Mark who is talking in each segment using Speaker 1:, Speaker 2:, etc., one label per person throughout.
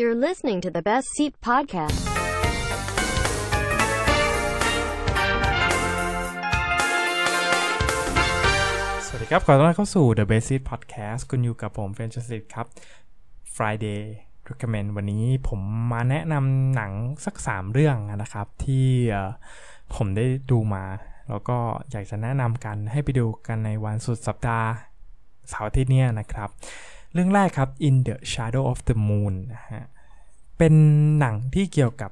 Speaker 1: You're listening to the Best Seat Podcast.
Speaker 2: สวัสดีครับ ขอต้อนรับเข้าสู่ The Basic Podcast คุณอยู่กับผมเฟรนชสิตครับ Friday Recommend วันนี้ผมมาแนะนำหนังสัก 3 เรื่องนะครับ ที่ผมได้ดูมา แล้วก็อยากจะแนะนำกันให้ไปดูกันในวันสุดสัปดาห์เสาร์อาทิตย์เนี้ยนะครับ เรื่องแรกครับ In the Shadow of the Moon นะฮะ เป็นหนังที่เกี่ยวกับ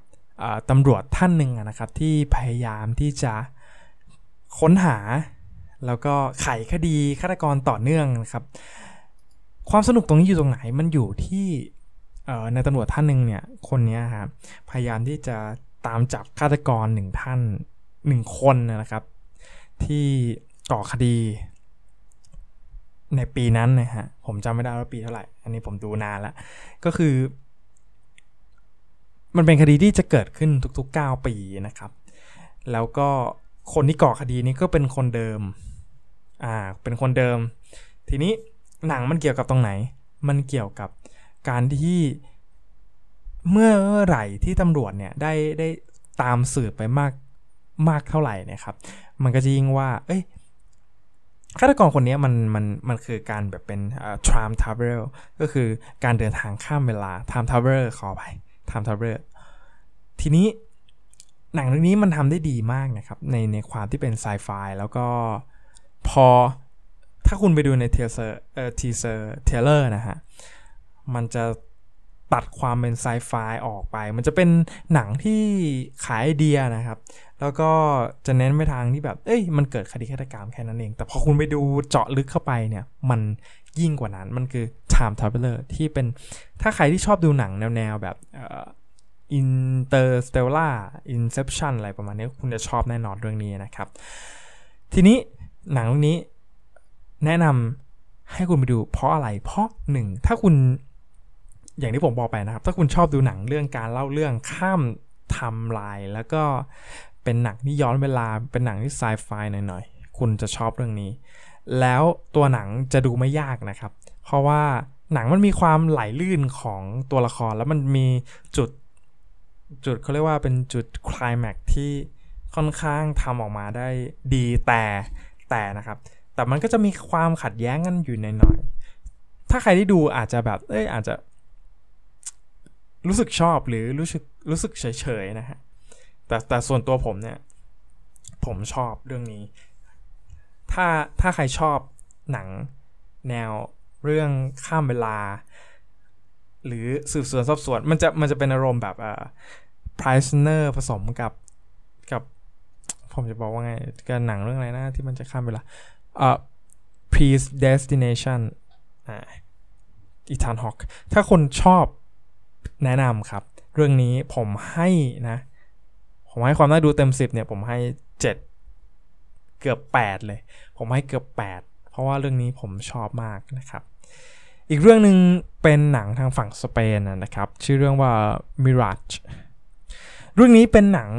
Speaker 2: ตำรวจท่านหนึ่งนะครับ ที่พยายามที่จะค้นหา แล้วก็ไขคดีฆาตกรต่อเนื่องนะครับ ความสนุกตรงนี้อยู่ตรงไหนมันอยู่ที่ในตำรวจท่านหนึ่งเนี่ยคนนี้ครับพยายามที่จะตามจับฆาตกรหนึ่งท่านหนึ่งคนนะครับ ที่ก่อคดี ในปีนั้นนะฮะผมจำไม่ได้ว่าปีเท่าไหร่ อันนี้ผมดูนานล้วก็คือ มันเป็นคดีที่จะเกิดขึ้นทุก ๆ 9 ปีนะครับ แล้วก็คนที่ก่อคดีนี้ก็เป็นคนเดิม อ่า เป็นคนเดิม ทีนี้หนังมันเกี่ยวกับตรงไหน มันเกี่ยวกับการที่เมื่อไหร่ที่ตำรวจเนี่ยได้ได้ตามสืบไปมากมากเท่าไหร่นะครับ มันก็จะยิ่งว่า เอ้ย ฆาตกรคนนี้มันมันมันคือการแบบเป็นอ่า time travel ก็คือการเดินทางข้ามเวลา time travel ขออภัย time travel ทีนี้หนังเรื่องนี้มันทำได้ดีมากนะครับ ในในความที่เป็นไซไฟแล้วก็พอถ้าคุณไปดูใน teaser เอ่อ teaser trailer นะฮะ มันจะ ตัดความเป็นไซไฟออกไป มันจะเป็นหนังที่ขายไอเดียนะครับ แล้วก็จะเน้นไปทางที่แบบ เอ้ย มันเกิดคดีฆาตกรรมแค่นั้นเอง แต่พอคุณไปดูเจาะลึกเข้าไปเนี่ย มันยิ่งกว่านั้น มันคือ Time Traveler ที่เป็น ถ้าใครที่ชอบดูหนังแนวๆแบบอ่อ Interstellar Inception อะไรประมาณนี้คุณจะชอบแน่นอนเรื่องนี้นะครับ ทีนี้หนังเรื่องนี้แนะนำให้คุณไปดูเพราะอะไร เพราะหนึ่งถ้าคุณ อย่างที่ผมบอกไปนะครับ ถ้าคุณชอบดูหนังเรื่องการเล่าเรื่องข้ามทม์ไลน์แล้วก็เป็นหนังที่ย้อนเวลาเป็นหนังที่ไซไฟหน่อยๆ คุณจะชอบเรื่องนี้ แล้วตัวหนังจะดูไม่ยากนะครับ เพราะว่าหนังมันมีความไหลลื่นของตัวละครแล้วมันมีจุดจุดเขาเรียกว่าเป็นจุดคลายแม็กที่ค่อนข้างทำออกมาได้ดีแต่แต่นะครับ แต่มันก็จะมีความขัดแย้งกันอยู่ในหน่อยๆถ้าใครที่ดูอาจจะแบบเอ้ยอาจจะ รู้สึกชอบหรือรู้สึกรู้สึกเฉยๆนะฮะแต่แต่ส่วนตัวผมเนี่ย ผมชอบเรื่องนี้ ถ้าถ้าใครชอบหนังแนวเรื่องข้ามเวลา หรือสืบสวนสอบสวนมันจะมันจะเป็นอารมณ์แบบเอ่อ prisoner ผสมกับกับ ผมจะบอกว่าไงกันหนังเรื่องอะไรนะที่มันจะข้ามเวลาเอ่อ predestination อ่าอีธานฮอกถ้าคนชอบ แนะนำครับ เรื่องนี้ผมให้นะ ผมให้ความน่าดูเต็ม 10 เนี่ย ผมให้ 7 เกือบ 8 เลย ผมให้เกือบ 8 เพราะว่าเรื่องนี้ผมชอบมากนะครับ อีกเรื่องหนึ่งเป็นหนังทางฝั่งสเปนนะครับ ชื่อเรื่องว่า Mirage เรื่องนี้เป็นหนัง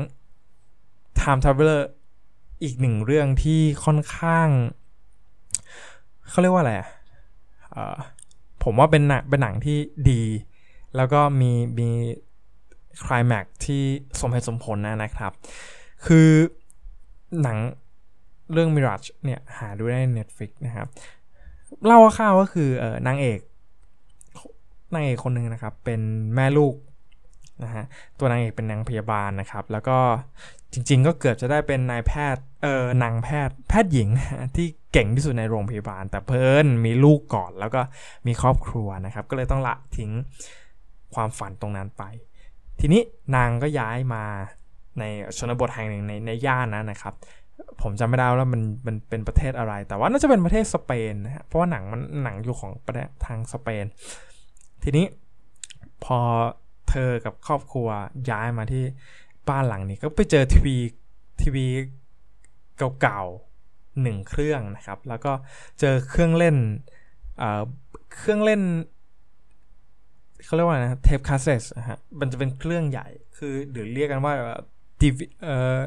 Speaker 2: Time Traveler อีกหนึ่งเรื่องที่ค่อนข้าง เขาเรียกว่าอะไรอะผมว่าเป็นหนังเป็นหนังที่ดี แล้วก็มีมีคลายแม็กที่สมเหตุสมผลนะนะครับ คือหนังเรื่อง Mirage เนี่ย หาดูได้ใน Netflix นะครับ เล่าคร่าวก็คือเออนางเอกนางเอกคนหนึ่งนะครับ เป็นแม่ลูกนะฮะตัวนางเอกเป็นนางพยาบาลนะครับ แล้วก็จริงๆ ก็เกือบจะได้เป็นนายแพทย์เออนางแพทย์แพทย์หญิงที่เก่งที่สุดในโรงพยาบาล แต่เพิ่นมีลูกก่อนแล้วก็มีครอบครัวนะครับ ก็เลยต้องละทิ้ง ความฝันตรงนั้นไป ทีนี้นางก็ย้ายมาในชนบทแห่งหนึ่งในในย่านนั้นนะครับ ผมจำไม่ได้ว่ามันมันเป็นประเทศอะไร แต่ว่าน่าจะเป็นประเทศสเปนนะฮะเพราะว่าหนังมันหนังอยู่ของประเทศทางสเปน ทีนี้พอเธอกับครอบครัวย้ายมาที่บ้านหลังนี้ก็ไปเจอทีวีทีวีเก่าๆหนึ่งเครื่องนะครับ แล้วก็เจอเครื่องเล่นเอ่อเครื่องเล่น เขาเรียกว่านะเทปคาสเซ็ตนะฮะมันจะเป็นเครื่องใหญ่คือหรือเรียกกันว่าดีเอ่อ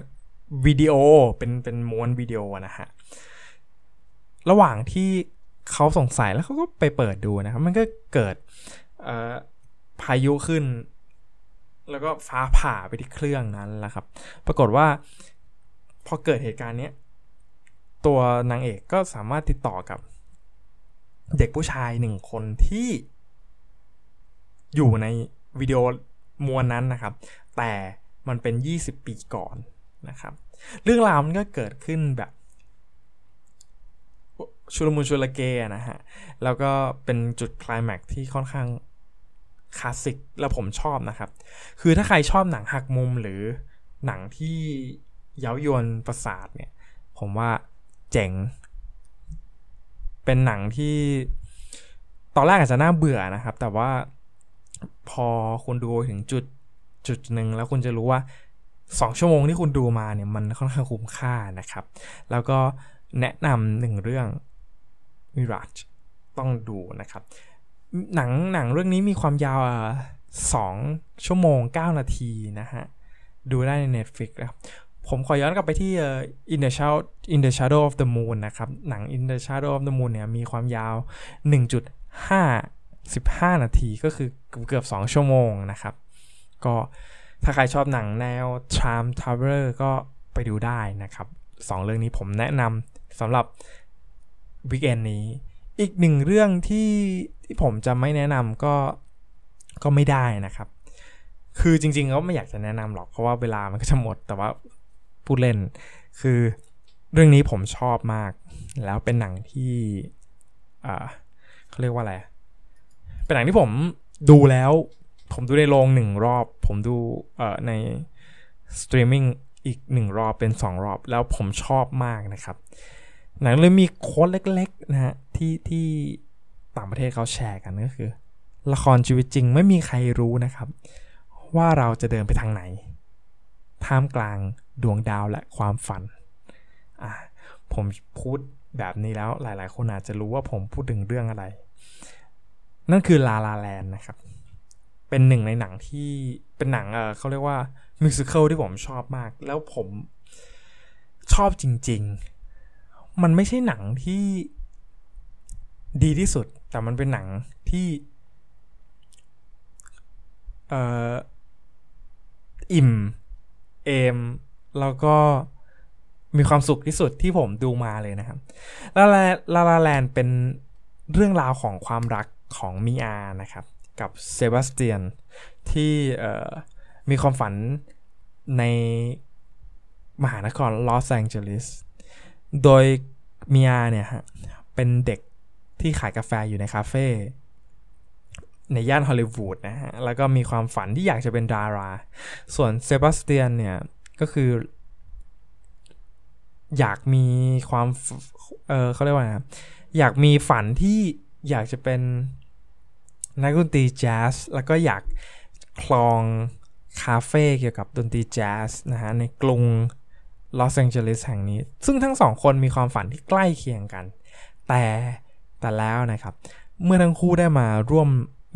Speaker 2: วิดีโอเป็นเป็นม้วนวิดีโอนะฮะระหว่างที่เขาสงสัยแล้วเขาก็ไปเปิดดูนะครับ มันก็เกิดเอ่อพายุขึ้น แล้วก็ฟ้าผ่าไปที่เครื่องนั้นแหละครับ ปรากฏว่าพอเกิดเหตุการณ์เนี้ยตัวนางเอกก็สามารถติดต่อกับเด็กผู้ชายหนึ่งคนที่ อยู่ในวิดีโอมวลนั้นนะครับ แต่มันเป็น 20 ปีก่อนนะครับ เรื่องราวมันก็เกิดขึ้นแบบชุลมุนชุลเกนะฮะ แล้วก็เป็นจุดคลายแม็กที่ค่อนข้างคลาสสิกแล้วผมชอบนะครับ คือถ้าใครชอบหนังหักมุมหรือหนังที่เย้ายวนประสาทเนี่ย ผมว่าเจ๋ง เป็นหนังที่ตอนแรกอาจจะน่าเบื่อนะครับ แต่ว่า พอคุณดูถึงจุดจุดหนึ่งแล้วคุณจะรู้ว่าสองชั่วโมงที่คุณดูมาเนี่ยมันค่อนข้างคุ้มค่านะครับ แล้วก็แนะนำหนึ่งเรื่อง Mirage ต้องดูนะครับ หนังหนังเรื่องนี้มีความยาวสองชั่วโมง 9 นาทีนะฮะ ดูได้ใน Netflix นะครับ ผมขอย้อนกลับไปที่ In the Shadow In the Shadow of the Moon นะครับ หนัง In the Shadow of the Moon เนี่ยมีความยาว 1.5 15 นาทีก็คือเกือบ 2 ชั่วโมงนะครับ ก็ถ้าใครชอบหนังแนว Charm Tower ก็ไปดูได้นะครับสองเรื่องนี้ผมแนะนำสำหรับวิกเอนนี้ อีกหนึ่งเรื่องที่ที่ผมจะไม่แนะนำก็ก็ไม่ได้นะครับ คือจริงๆก็ไม่อยากจะแนะนำหรอกเพราะว่าเวลามันก็จะหมดแต่ว่าพูดเล่น คือเรื่องนี้ผมชอบมาก แล้วเป็นหนังที่เขาเรียกว่าอะไร เป็นหนังที่ผมดูแล้ว ผมดูในโรงหนึ่งรอบ ผมดูเอ่อในสตรีมมิ่งอีกหนึ่งรอบเป็นสองรอบ แล้วผมชอบมากนะครับ หนังเลยมี quote เล็กๆนะฮะที่ที่ต่างประเทศเขาแชร์กันก็คือ ละครชีวิตจริงไม่มีใครรู้นะครับ ว่าเราจะเดินไปทางไหน ท่ามกลางดวงดาวและความฝันอ่าผมพูดแบบนี้แล้วหลาย ๆ คนอาจจะรู้ว่าผมพูดถึงเรื่องอะไร นั่นคือลาลาแลนนะครับ เป็นหนึ่งในหนังที่เป็นหนังเออเขาเรียกว่ามิวสิควลที่ผมชอบมาก แล้วผมชอบจริง ๆ มันไม่ใช่หนังที่ดีที่สุด แต่มันเป็นหนังที่เอ่ออิ่ม เอม แล้วก็มีความสุขที่สุดที่ผมดูมาเลยนะครับ ลาลาลาลาแลนเป็นเรื่องราวของความรัก ของมิอานะครับ กับเซบาสเตียนที่มีความฝันในมหานครลอสแองเจลิส โดยมิอาเนี่ยฮะเป็นเด็กที่ขายกาแฟอยู่ในคาเฟ่ในย่านฮอลลีวูดนะฮะ แล้วก็มีความฝันที่อยากจะเป็นดารา ส่วนเซบาสเตียนเนี่ย ก็คือ อยากมีความ เออเขาเรียกว่าไงอยากมีฝันที่อยากจะเป็น นักดนตรีแจ๊สแล้วก็อยากคลองคาเฟ่เกี่ยวกับดนตรีแจ๊สนะฮะในกรุงลอสแองเจลิสแห่งนี้ ซึ่งทั้งสองคนมีความฝันที่ใกล้เคียงกัน แต่แต่แล้วนะครับ เมื่อทั้งคู่ได้มาร่วม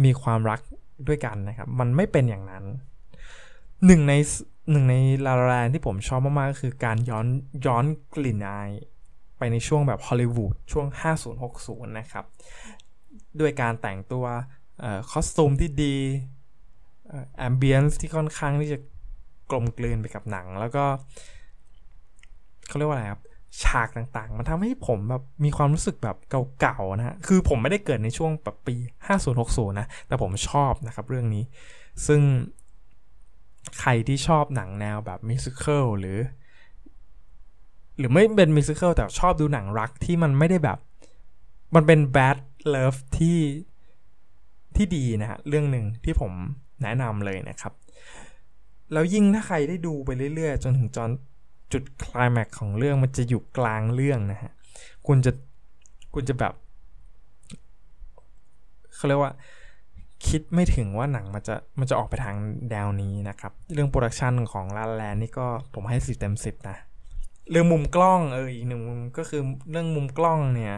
Speaker 2: มีความรักด้วยกันนะครับ มันไม่เป็นอย่างนั้นหนึ่งในหนึ่งในลาลาแรนที่ผมชอบมาก ๆ ก็คือการย้อนย้อนกลิ่นอายไปในช่วงแบบฮอลลีวูดช่วง 50-60 นะครับ ด้วยการแต่งตัว costume ที่ดี ambience ที่ค่อนข้างที่จะกลมกลืนไปกับหนัง แล้วก็เขาเรียกว่าอะไรครับฉากต่างๆ มันทำให้ผมแบบมีความรู้สึกแบบเก่าๆนะฮะ คือผมไม่ได้เกิดในช่วงแบบปี 50-60 นะ แต่ผมชอบนะครับเรื่องนี้ ซึ่งใครที่ชอบหนังแนวแบบ musical หรือ หรือไม่เป็น musical แต่ชอบดูหนังรักที่มันไม่ได้แบบ มันเป็น bad love ที่ ที่ดีนะฮะเรื่องหนึ่งที่ผมแนะนำเลยนะครับ แล้วยิ่งถ้าใครได้ดูไปเรื่อยๆ จนถึงจนจุดคลายแม็กของเรื่องมันจะอยู่กลางเรื่องนะฮะคุณจะคุณจะแบบเขาเรียกว่าคิดไม่ถึงว่าหนังมันจะมันจะออกไปทางแนวนี้นะครับ เรื่อง production ของ La La Land นี่ก็ผมให้สิบเต็มสิบนะเรื่องมุมกล้องเอออีกหนึ่งมุมก็คือเรื่องมุมกล้องเนี่ย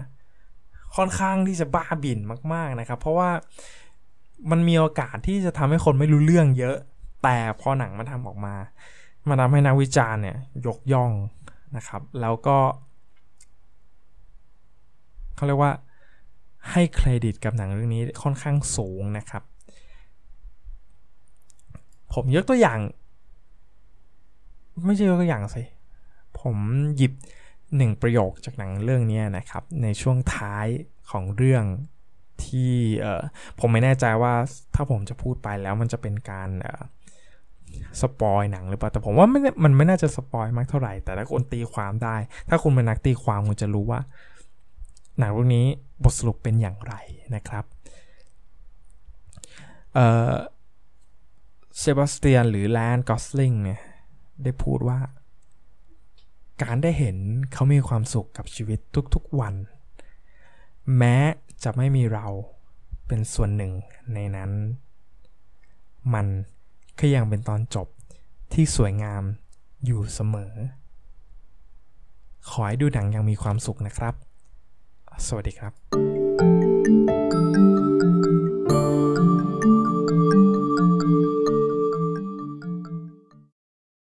Speaker 2: ค่อนข้างที่จะบ้าบิ่นมาก ๆนะครับ เพราะว่า มันมีโอกาสที่จะทำให้คนไม่รู้เรื่องเยอะ แต่พอหนังมันทำออกมา มันทำให้นักวิจารณ์เนี่ยยกย่องนะครับ แล้วก็เขาเรียกว่าให้เครดิตกับหนังเรื่องนี้ค่อนข้างสูงนะครับ ผมยกตัวอย่าง ไม่ใช่ยกตัวอย่างสิ ผมหยิบหนึ่งประโยคจากหนังเรื่องนี้นะครับ ในช่วงท้ายของเรื่อง ที่เออผมไม่แน่ใจว่าถ้าผมจะพูดไปแล้วมันจะเป็นการเออ spoil หนังหรือเปล่าแต่ผมว่าไม่มันไม่น่าจะ spoil มากเท่าไหร่แต่ถ้าคนตีความได้ ถ้าคุณเป็นนักตีความคุณจะรู้ว่า หนังเรื่องนี้บทสรุปเป็นอย่างไรนะครับเออเซบาสเตียนหรือแลนกอสลิงเนี่ยได้พูดว่า การได้เห็นเขามีความสุขกับชีวิตทุกๆวัน แม้ จะไม่มีเราเป็นส่วนหนึ่งในนั้น มันก็ยังเป็นตอนจบที่สวยงามอยู่เสมอ ขอให้ดูหนังยังมีความสุขนะครับ สวัสดีครับ